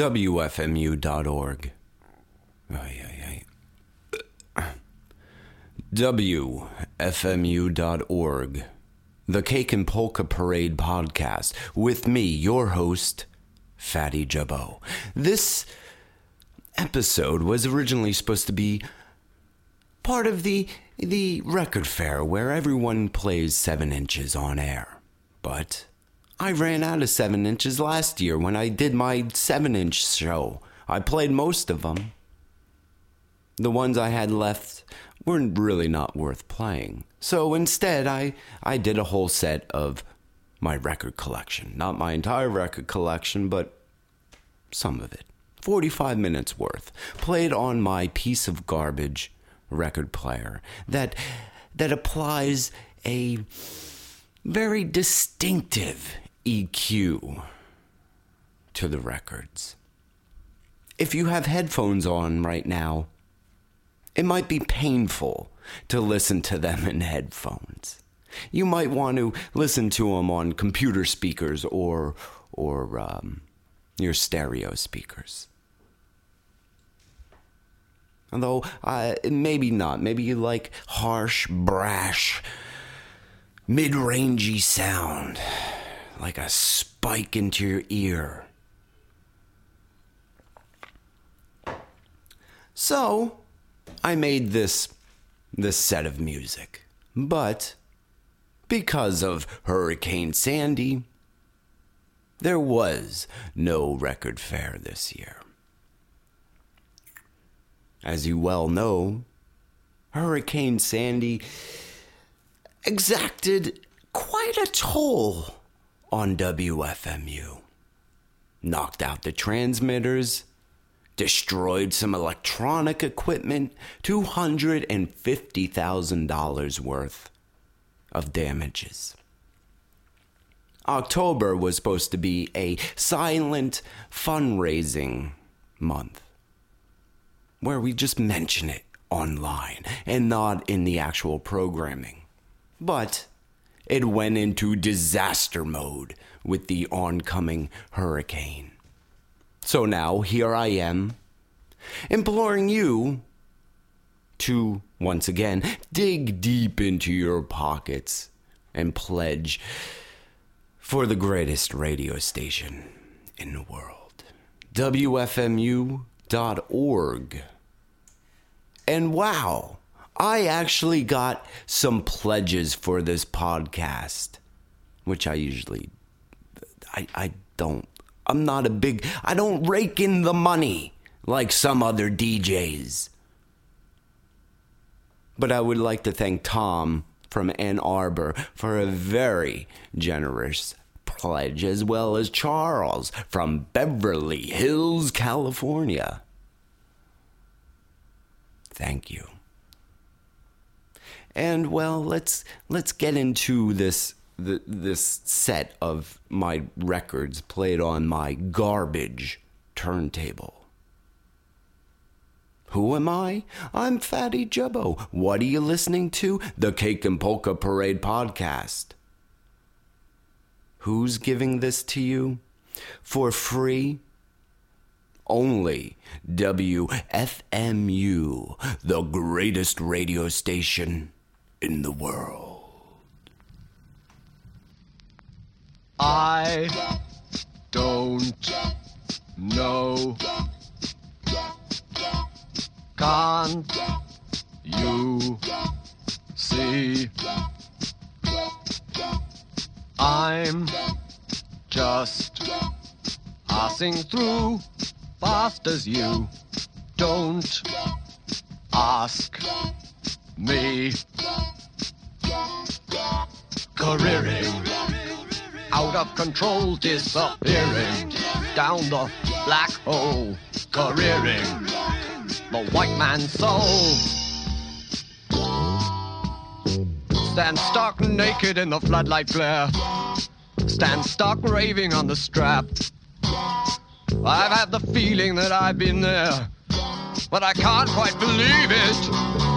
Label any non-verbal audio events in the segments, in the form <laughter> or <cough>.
WFMU.org. Ay, ay, ay. WFMU.org. The Cake and Polka Parade podcast with me, your host, Fatty Jabbo. This episode was originally supposed to be part of the the record fair where everyone plays 7 inches on air. But I ran out of 7 inches last year when I did my 7 inch show. I played most of them. The ones I had left were really not worth playing. So instead, I, I did a whole set of my record collection. Not my entire record collection, but some of it. 45 minutes worth. Played on my piece of garbage record player that that applies a very distinctive EQ to the records. If you have headphones on right now, it might be painful to listen to them in headphones. You might want to listen to them on computer speakers or or um, your stereo speakers. Although, uh, maybe not. Maybe you like harsh, brash, mid rangey sound, like a spike into your ear. So, I made this this set of music. But because of Hurricane Sandy, there was no record fair this year. As you well know, Hurricane Sandy exacted quite a toll on WFMU. Knocked out the transmitters, destroyed some electronic equipment, $250,000 worth of damages. October was supposed to be a silent fundraising month where we just mention it online and not in the actual programming. But it went into disaster mode with the oncoming hurricane. So now here I am, imploring you to once again dig deep into your pockets and pledge for the greatest radio station in the world. WFMU.org. And wow, I actually got some pledges for this podcast, which I usually I, I don't I'm not a big I don't rake in the money like some other DJs. But I would like to thank Tom from Ann Arbor for a very generous pledge, as well as Charles from Beverly Hills, California. Thank you. And well, let's let's get into this the, this set of my records played on my garbage turntable. Who am I? I'm Fatty Jabbo. What are you listening to? The Cake and Polka Parade podcast. Who's giving this to you? For free? Only WFMU, the greatest radio station in the world. I don't know. Can't you see? I'm just passing through fast as you. Don't ask me. Careering out of control, disappearing down the black hole, careering the white man's soul. Stand stark naked in the floodlight glare. Stand stark raving on the strap. I've had the feeling that I've been there, but I can't quite believe it.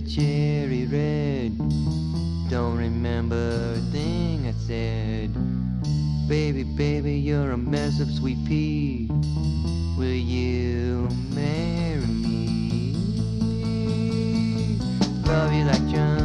the cherry red. Don't remember a thing I said. Baby, baby, you're a mess of sweet pea. Will you marry me? Love you like John.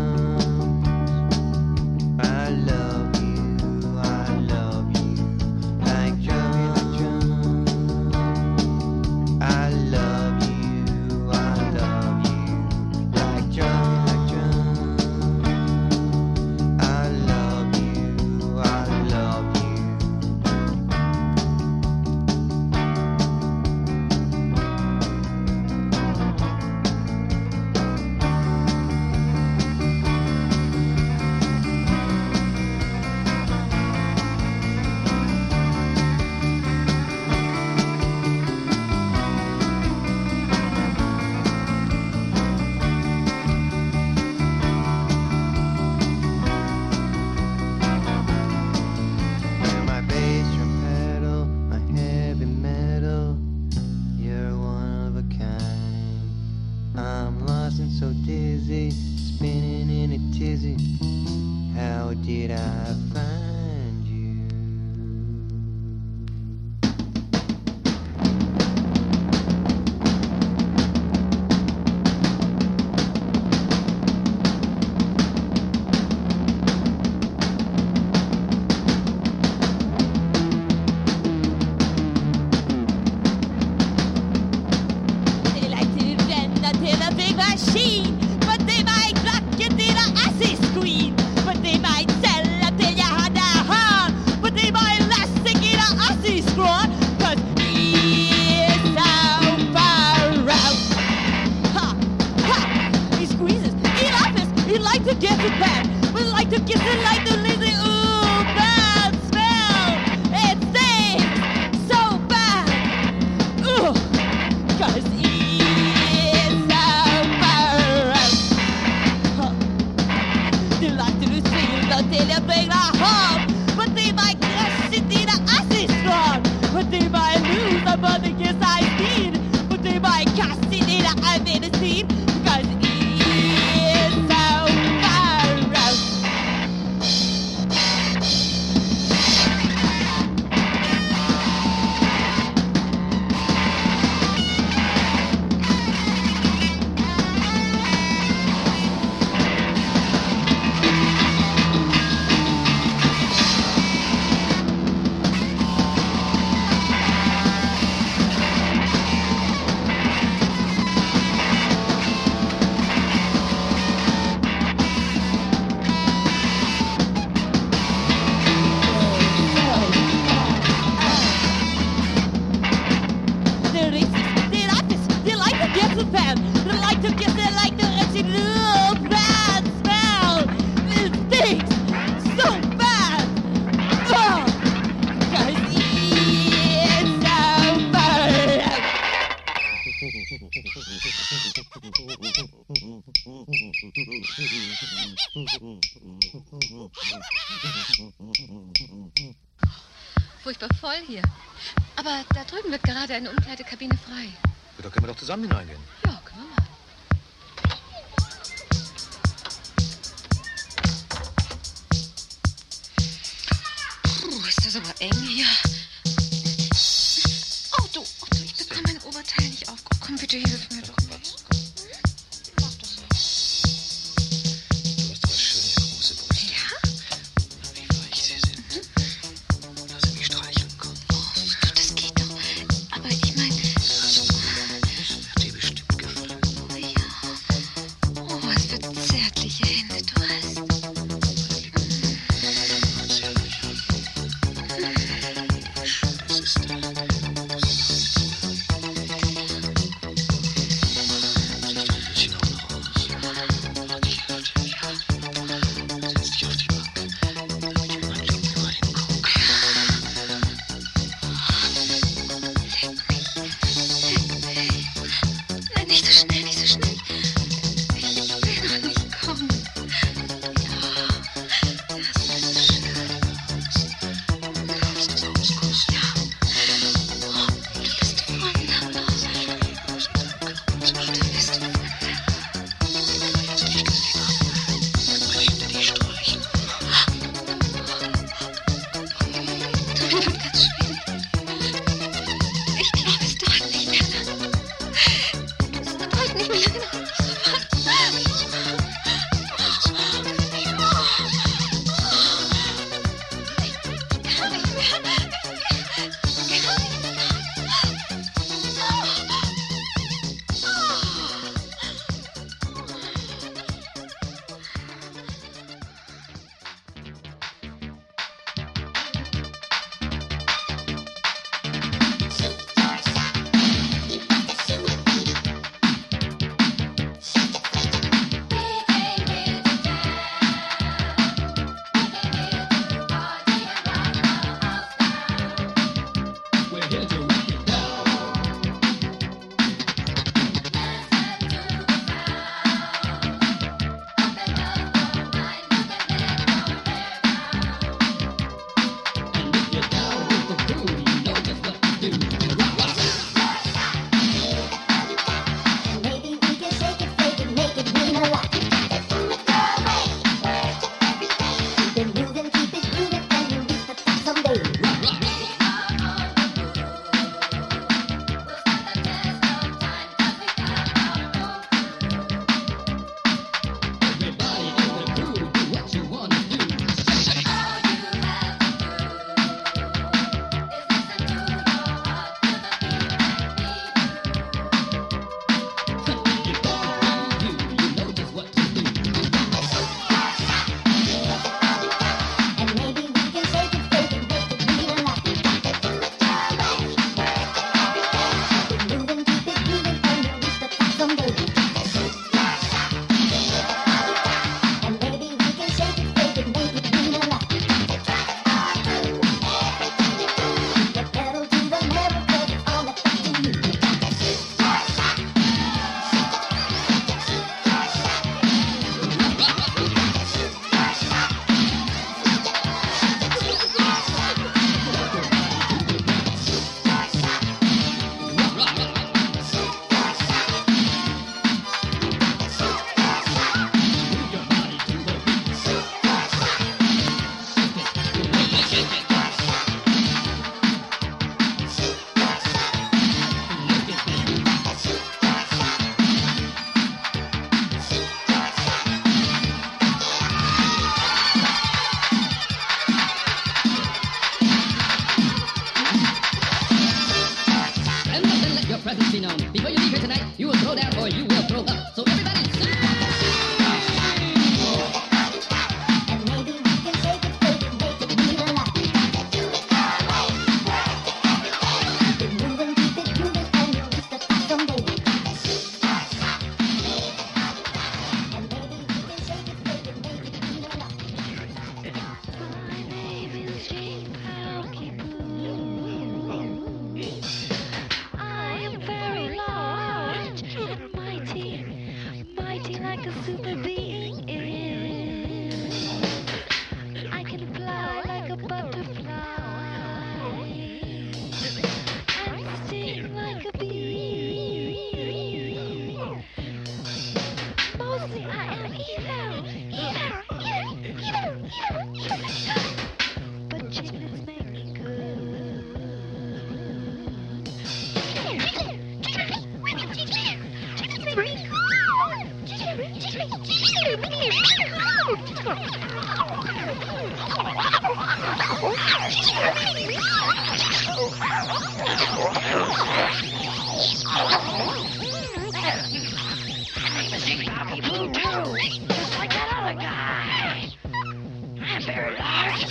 Large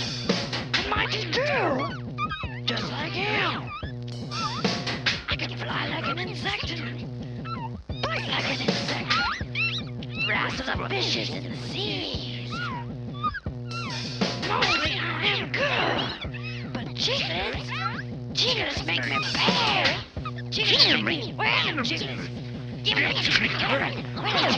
and mighty too, just like him. I can fly like an insect bite like an insect. Wrestle the fishes in the seas. I am good, but chickens, chickens make me bad. Chickens me well, chickens. Give me a chicken, Oh,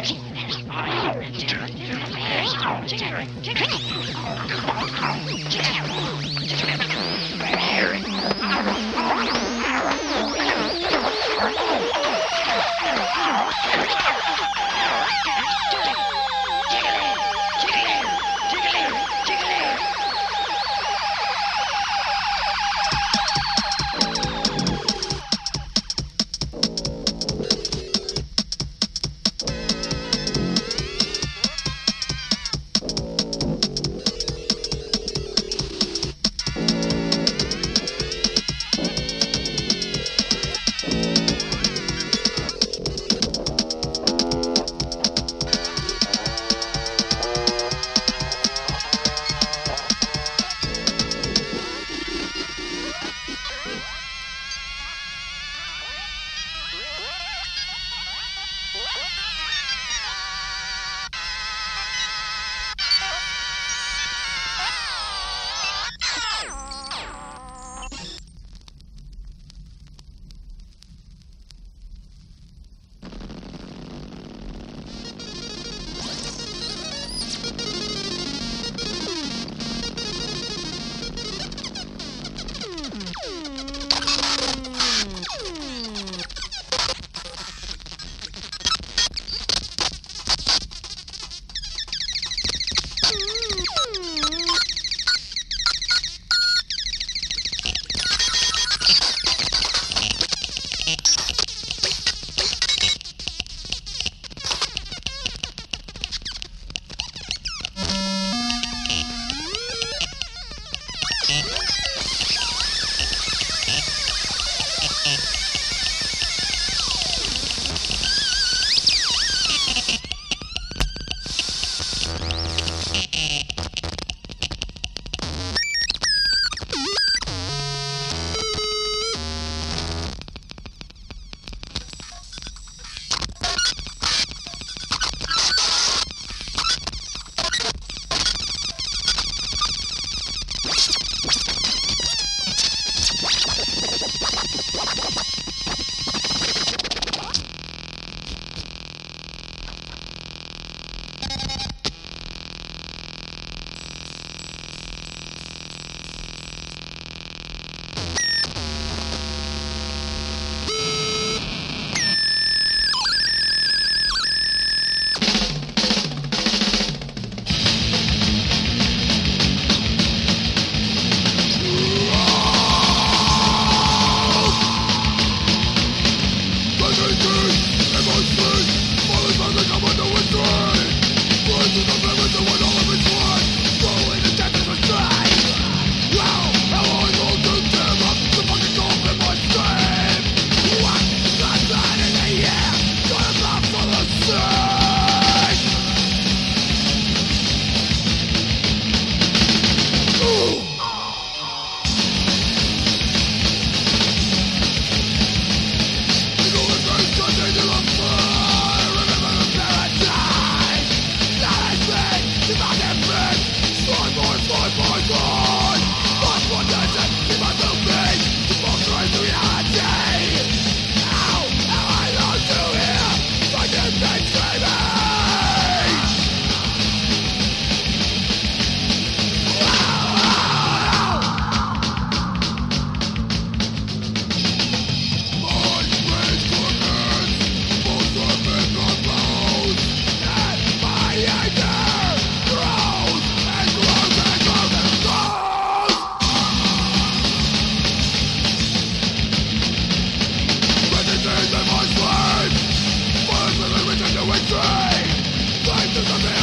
Victory! Life the a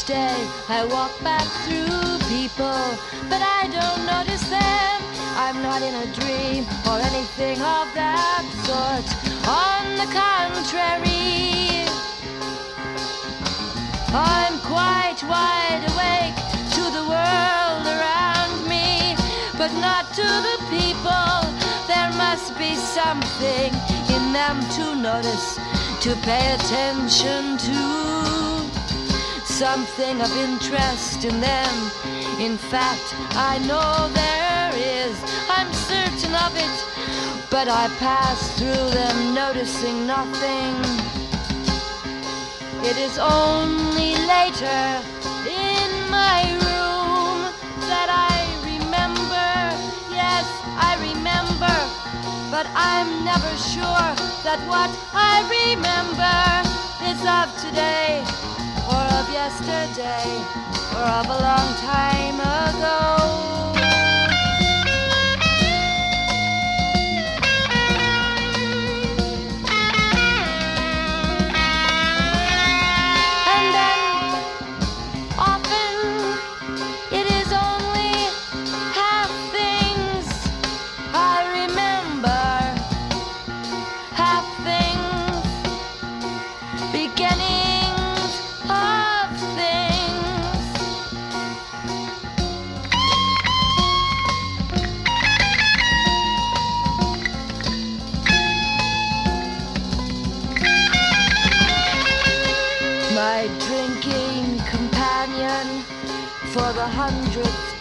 each day, I walk back through people, but I don't notice them. I'm not in a dream or anything of that sort. On the contrary, I'm quite wide awake to the world around me, but not to the people. There must be something in them to notice, to pay attention to something of interest in them. In fact, I know there is, I'm certain of it, but I pass through them noticing nothing. It is only later in my room that I remember, yes, I remember, but I'm never sure that what I remember is of today or of yesterday or of a long time ago.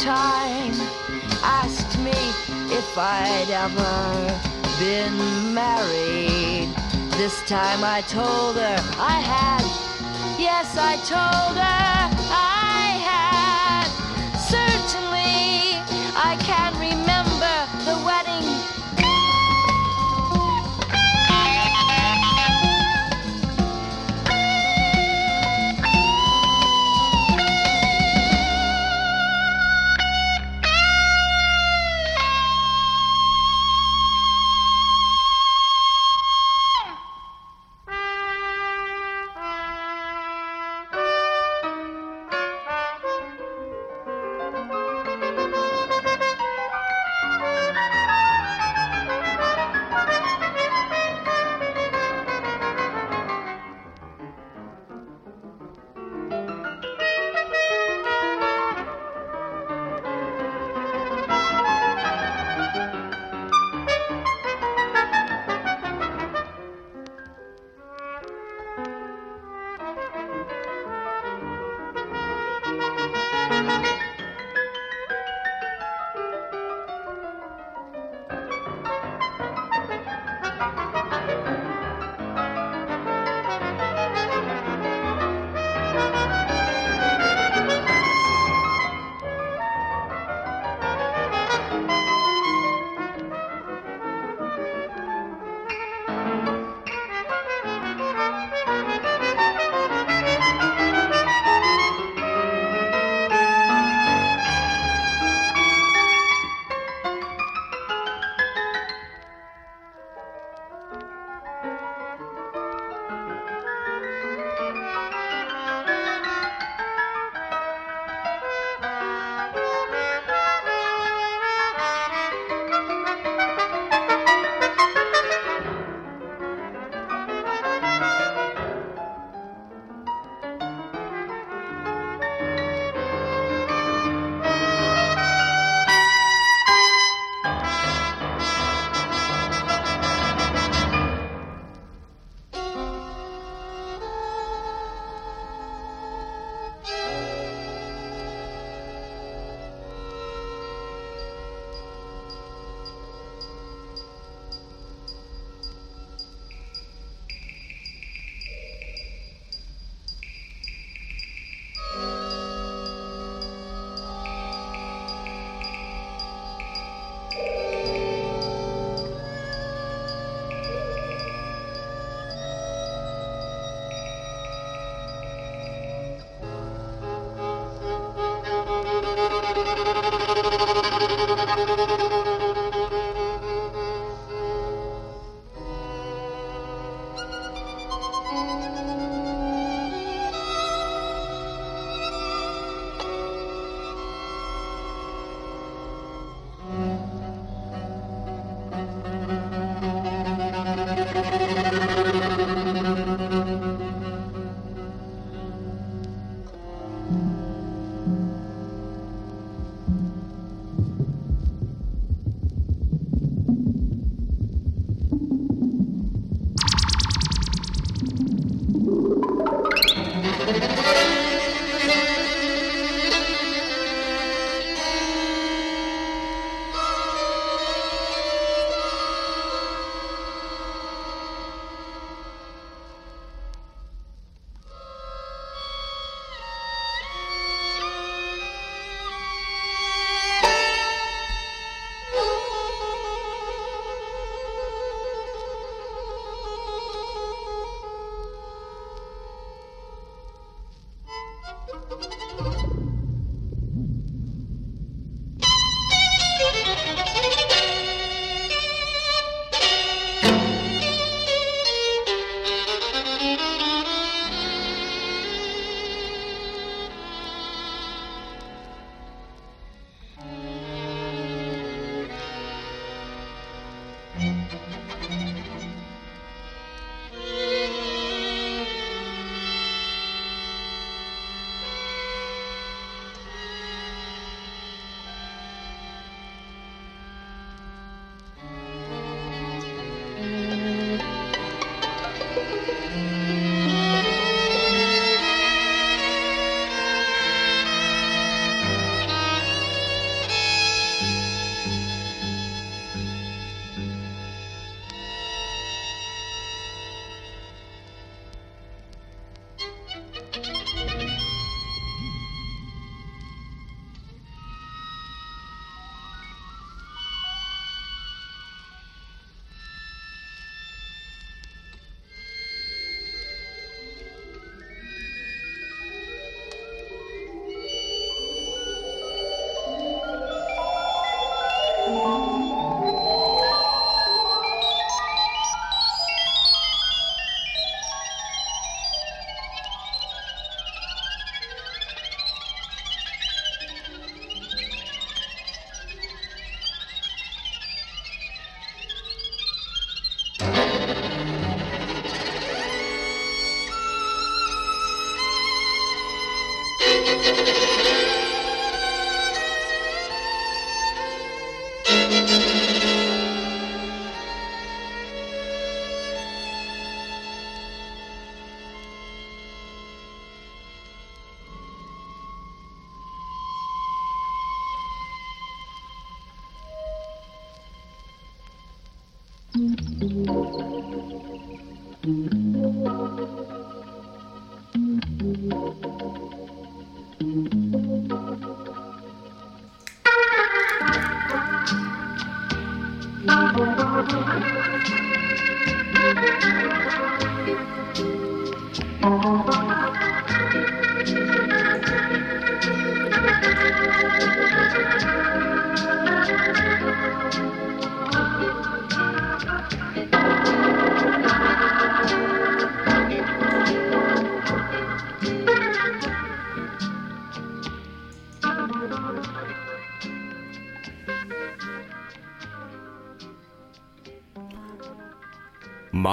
Time asked me if I'd ever been married. This time I told her I had. Yes, I told her Música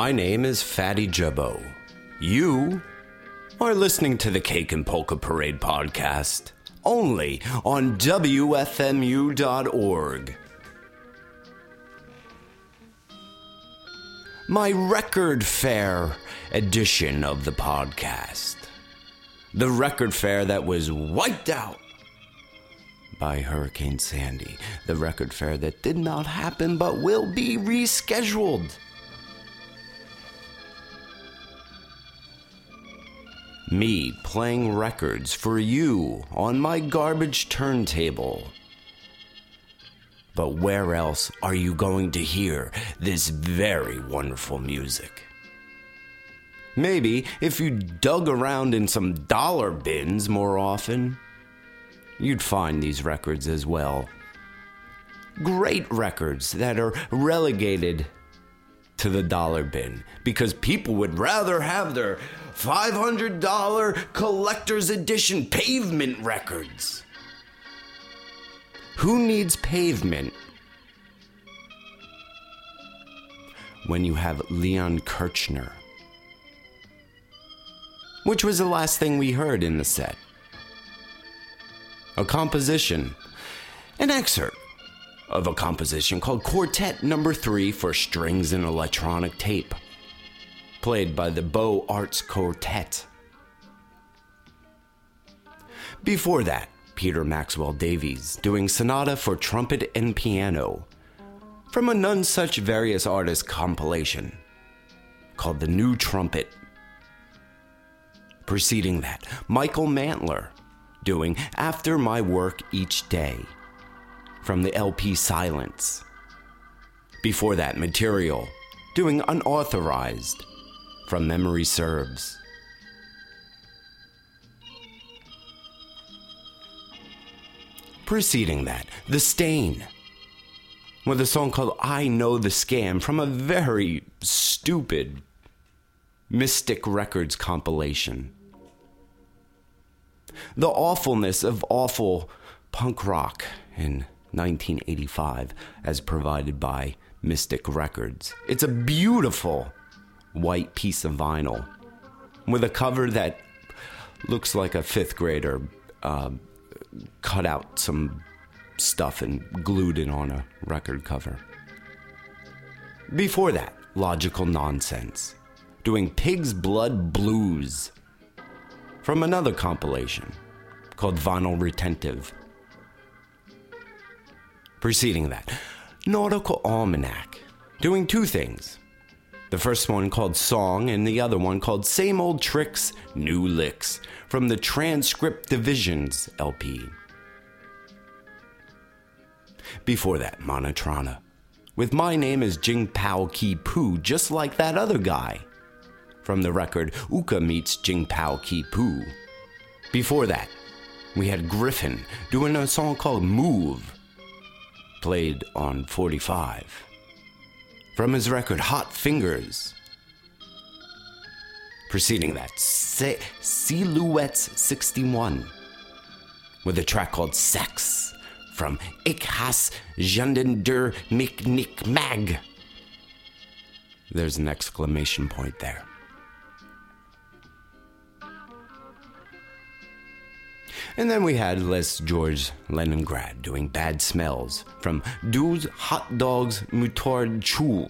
My name is Fatty Jabbo. You are listening to the Cake and Polka Parade podcast, only on WFMU.org. My record fair edition of the podcast. The record fair that was wiped out by Hurricane Sandy. The record fair that did not happen but will be rescheduled. Me playing records for you on my garbage turntable. But where else are you going to hear this very wonderful music? Maybe if you dug around in some dollar bins more often, you'd find these records as well. Great records that are relegated to the dollar bin because people would rather have their $500 collector's edition pavement records. Who needs pavement when you have Leon Kirchner? Which was the last thing we heard in the set. A composition, an excerpt of a composition called Quartet Number 3 for Strings and Electronic Tape, played by the Beaux Arts Quartet. Before that, Peter Maxwell Davies doing Sonata for Trumpet and Piano from a Nonesuch Various Artists compilation called The New Trumpet. Preceding that, Michael Mantler doing After My Work Each Day from the LP Silence. Before that, Material doing Unauthorized from Memory Serves. Preceding that, The Stain with a song called I Know the Scam from a very stupid Mystic Records compilation. The awfulness of awful punk rock in 1985, as provided by Mystic Records. It's a beautiful white piece of vinyl with a cover that looks like a fifth grader uh, cut out some stuff and glued it on a record cover. Before that, Logical Nonsense, doing Pig's Blood Blues from another compilation called Vinyl Retentive. Preceding that, Nautical Almanac, doing two things. The first one called Song, and the other one called Same Old Tricks, New Licks from the Transcriptedivisions LP. Before that, Monotrona, with My Name is Jing Pow Ki Poo, just like that other guy, from the record Ooka Meets Jing Pow Ki Poo. Before that, we had Griffin doing a song called Move, played on 45. From his record Hot Fingers. Preceding that, Se- Siluettes 61, with a track called Sex from Ik has Janden der Nik Mag. There's an exclamation point there. And then we had Les Georges Leningrad doing Bad Smells from Dude's Hot Dogs Moutarde Chou.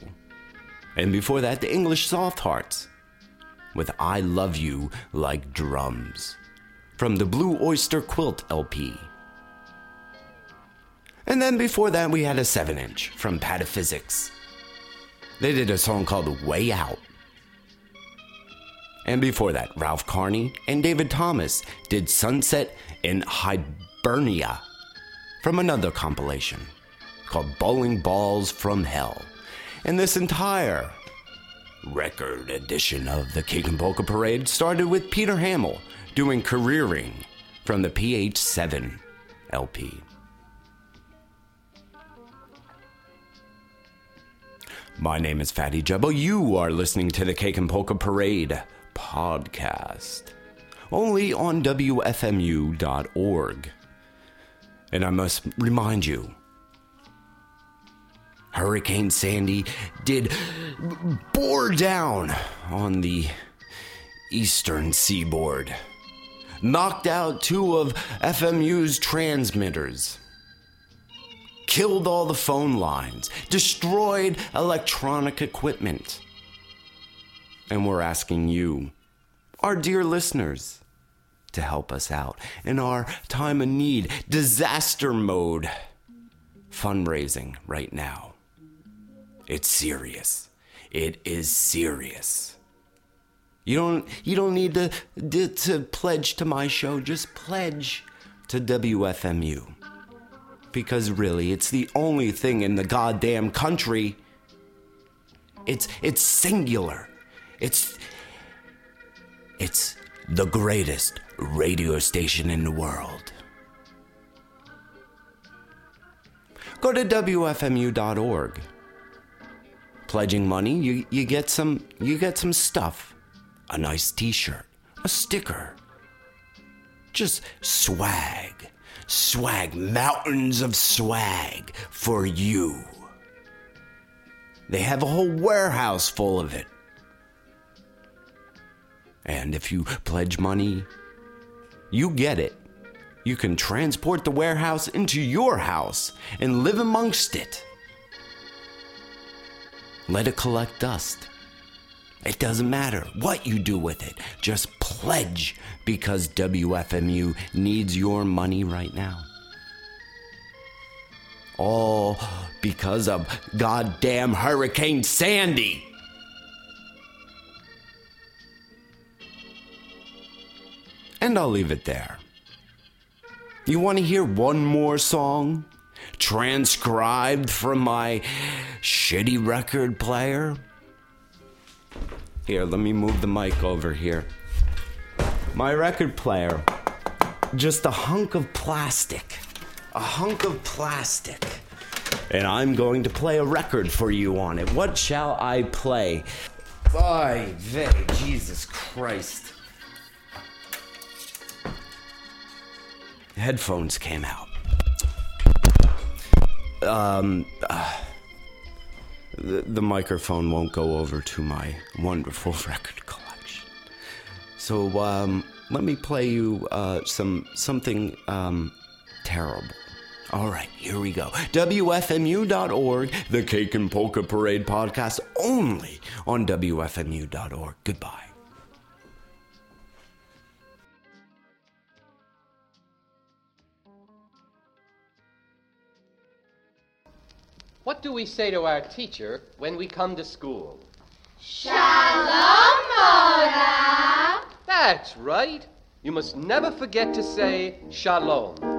And before that, the English Softhearts with I Love You Like Drums from the Blue Oyster Quilt LP. And then before that, we had a 7 inch from Pataphysics. They did a song called Way Out. And before that, Ralph Carney and David Thomas did Sunset in Hibernia from another compilation called Bowling Balls from Hell. And this entire record edition of the Cake and Polka Parade started with Peter Hammill doing Careering from the PH7 LP. My name is Fatty Jabbo. You are listening to the Cake and Polka Parade podcast, only on WFMU.org. And I must remind you Hurricane Sandy did bore down on the eastern seaboard, knocked out two of FMU's transmitters killed all the phone lines, destroyed electronic equipment. And we're asking you, our dear listeners, to help us out in our time of need, disaster mode fundraising right now. It's serious. It is serious. You don't you don't need to, to, to pledge to my show, just pledge to WFMU because really it's the only thing in the goddamn country it's it's singular it's it's the greatest radio station in the world go to wfmu.org pledging money, you, you get some you get some stuff. A nice t-shirt, a sticker. Just swag. Swag, mountains of swag for you. They have a whole warehouse full of it. And if you pledge money, you get it. You can transport the warehouse into your house and live amongst it. Let it collect dust. It doesn't matter what you do with it. Just pledge because WFMU needs your money right now. All because of goddamn Hurricane Sandy. And I'll leave it there. You want to hear one more song? Transcribed from my shitty record player? Here, let me move the mic over here. My record player, just a hunk of plastic. A hunk of plastic. And I'm going to play a record for you on it. What shall I play? Ay, vey, Jesus Christ. Headphones came out. Um, uh, the, the microphone won't go over to my wonderful <laughs> record collection. So um, let me play you uh, some something um, terrible. All right, here we go. WFMU.org, the Cake and Polka Parade podcast, only on WFMU.org. Goodbye. What do we say to our teacher when we come to school? Shalom, Mora. That's right. You must never forget to say shalom.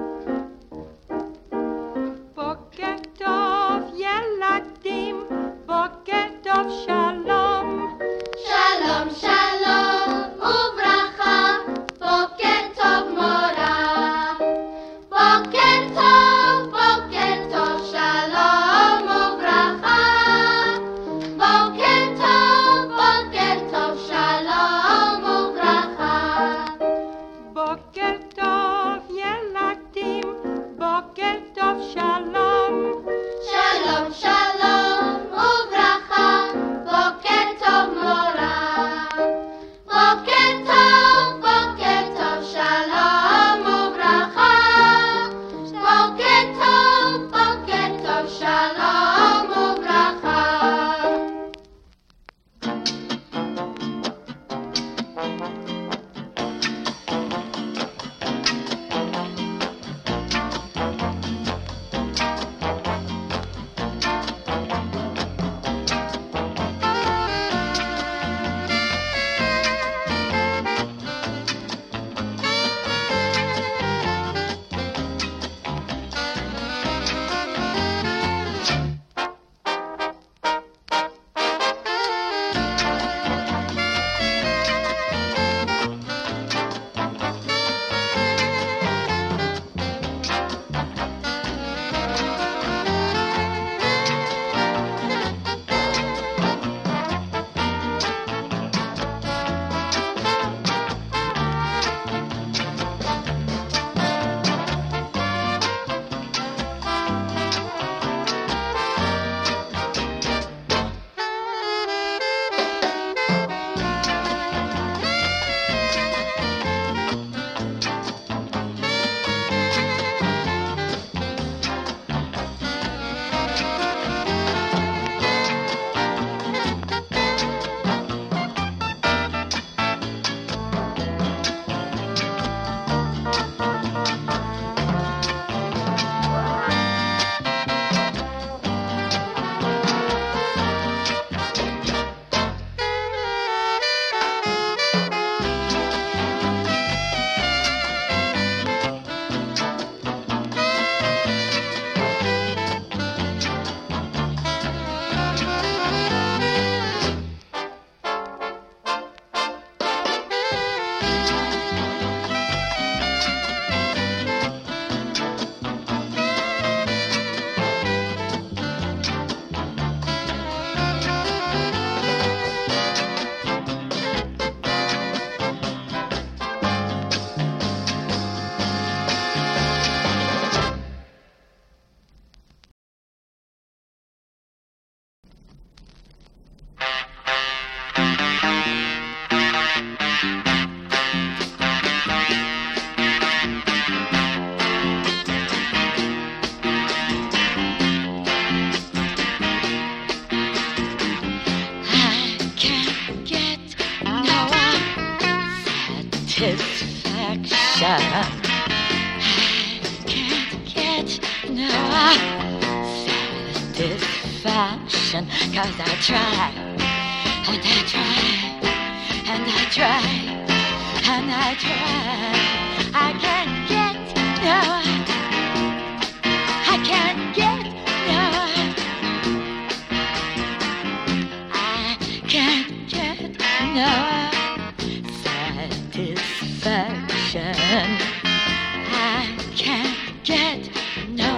Get no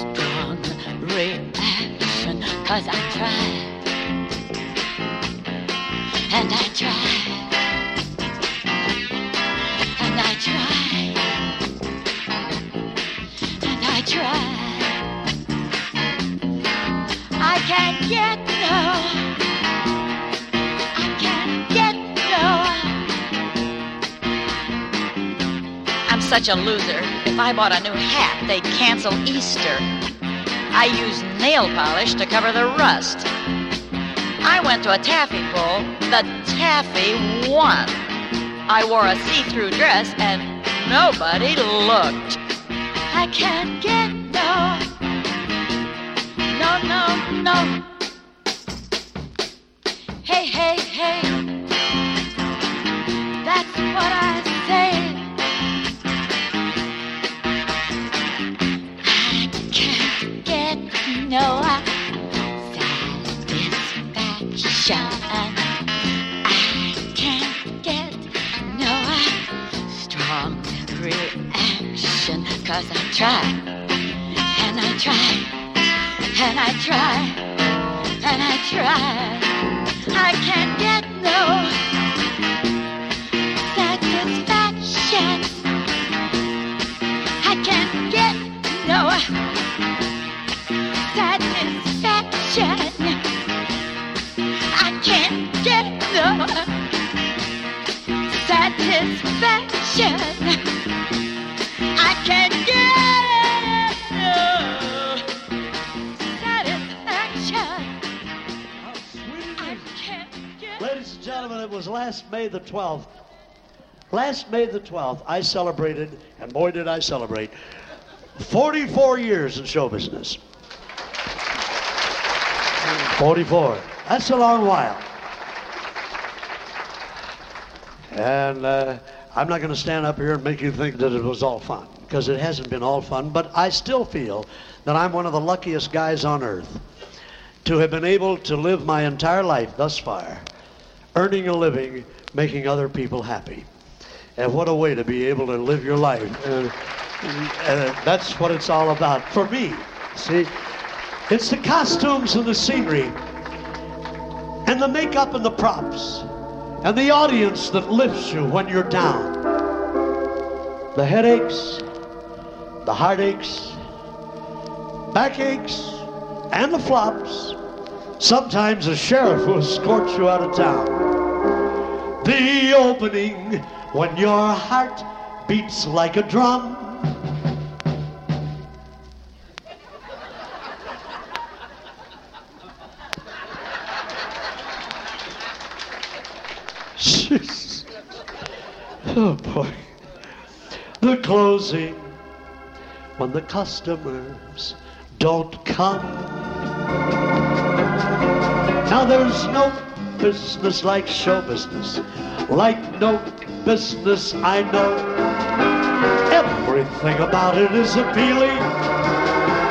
strong reaction. Cause I try. And I try. And I try. And I try. I can't get no. I can't get no. I'm such a loser. If I bought a new hat, they'd cancel Easter. I use nail polish to cover the rust. I went to a taffy pull. The taffy won. I wore a see-through dress and nobody looked. I can't get no. No, no, no. Hey, hey, hey. That's what I say. No satisfaction. I can't get no strong reaction. Cause I try, and I try, and I try, and I try. I can't get no gentlemen, it was last May the 12th. Last May the 12th, I celebrated, and boy did I celebrate, 44 years in show business. 44. That's a long while. And uh, I'm not going to stand up here and make you think that it was all fun, because it hasn't been all fun, but I still feel that I'm one of the luckiest guys on earth to have been able to live my entire life thus far, earning a living, making other people happy. And what a way to be able to live your life. And, uh, that's what it's all about for me. See, it's the costumes and the scenery, and the makeup and the props, and the audience that lifts you when you're down. The headaches, the heartaches, backaches, and the flops. Sometimes a sheriff will <laughs> escort you out of town. The opening when your heart beats like a drum. Jeez. <laughs> Oh boy. The closing when the customers don't come. Now there's no business like show business, like no business I know. Everything about it is appealing,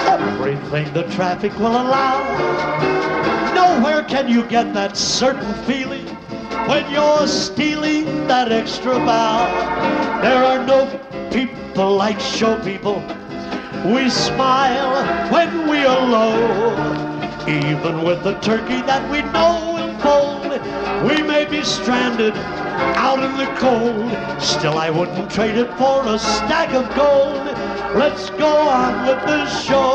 everything the traffic will allow. Nowhere can you get that certain feeling when you're stealing that extra bow. There are no people like show people. We smile when we are low. Even with the turkey that we know fold, we may be stranded out in the cold. Still, I wouldn't trade it for a stack of gold. Let's go on with the show.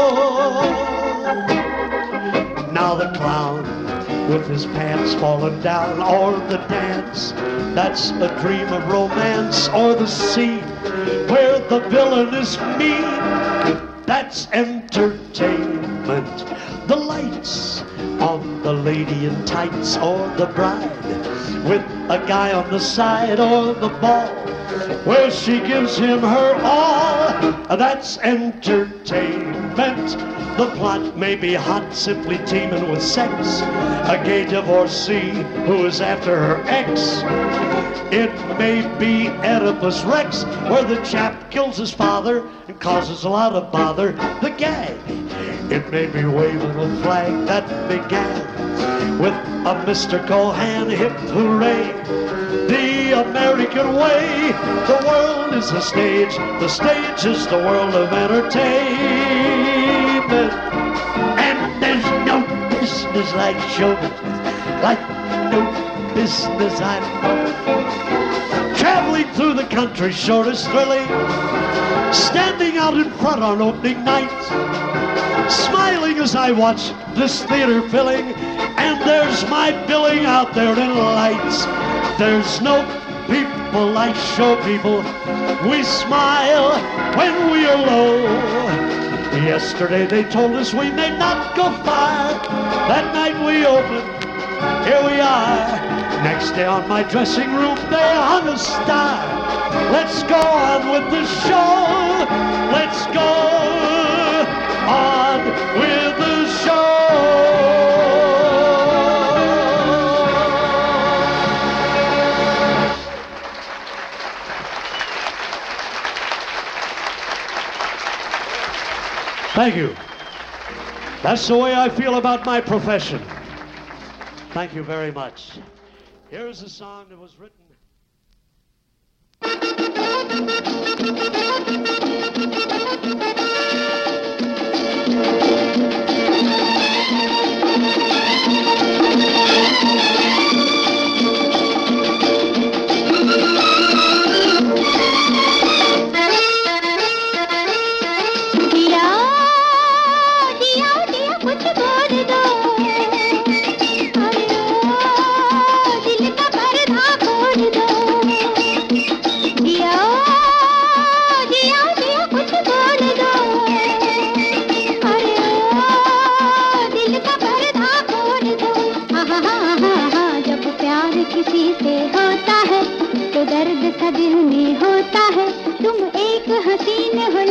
Now the clown with his pants falling down, or the dance that's a dream of romance, or the scene where the villain is mean. That's entertainment. The lights on the lady in tights or the bride with a guy on the side or the ball where she gives him her all. That's entertainment. The plot may be hot, simply teeming with sex. A gay divorcee who is after her ex. It may be Oedipus Rex, where the chap kills his father and causes a lot of bother. The gag. It may be waving a flag that began with a Mr. Cohan hip hooray. The American way, the world is a stage, the stage is the world of entertainment. And there's no business like show business, like no business I. Through the country sure is thrilling, standing out in front on opening night smiling as I watch this theater filling, and there's my billing out there in lights. There's no people like show people. We smile when we are low. Yesterday they told us we may not go far. That night we opened. Here we are. Next day on my dressing room they hung a star. Let's go on with the show. Let's go on with the show. Thank you. That's the way I feel about my profession. Thank you very much. Here's a song that was written. तुम एक हसीन हो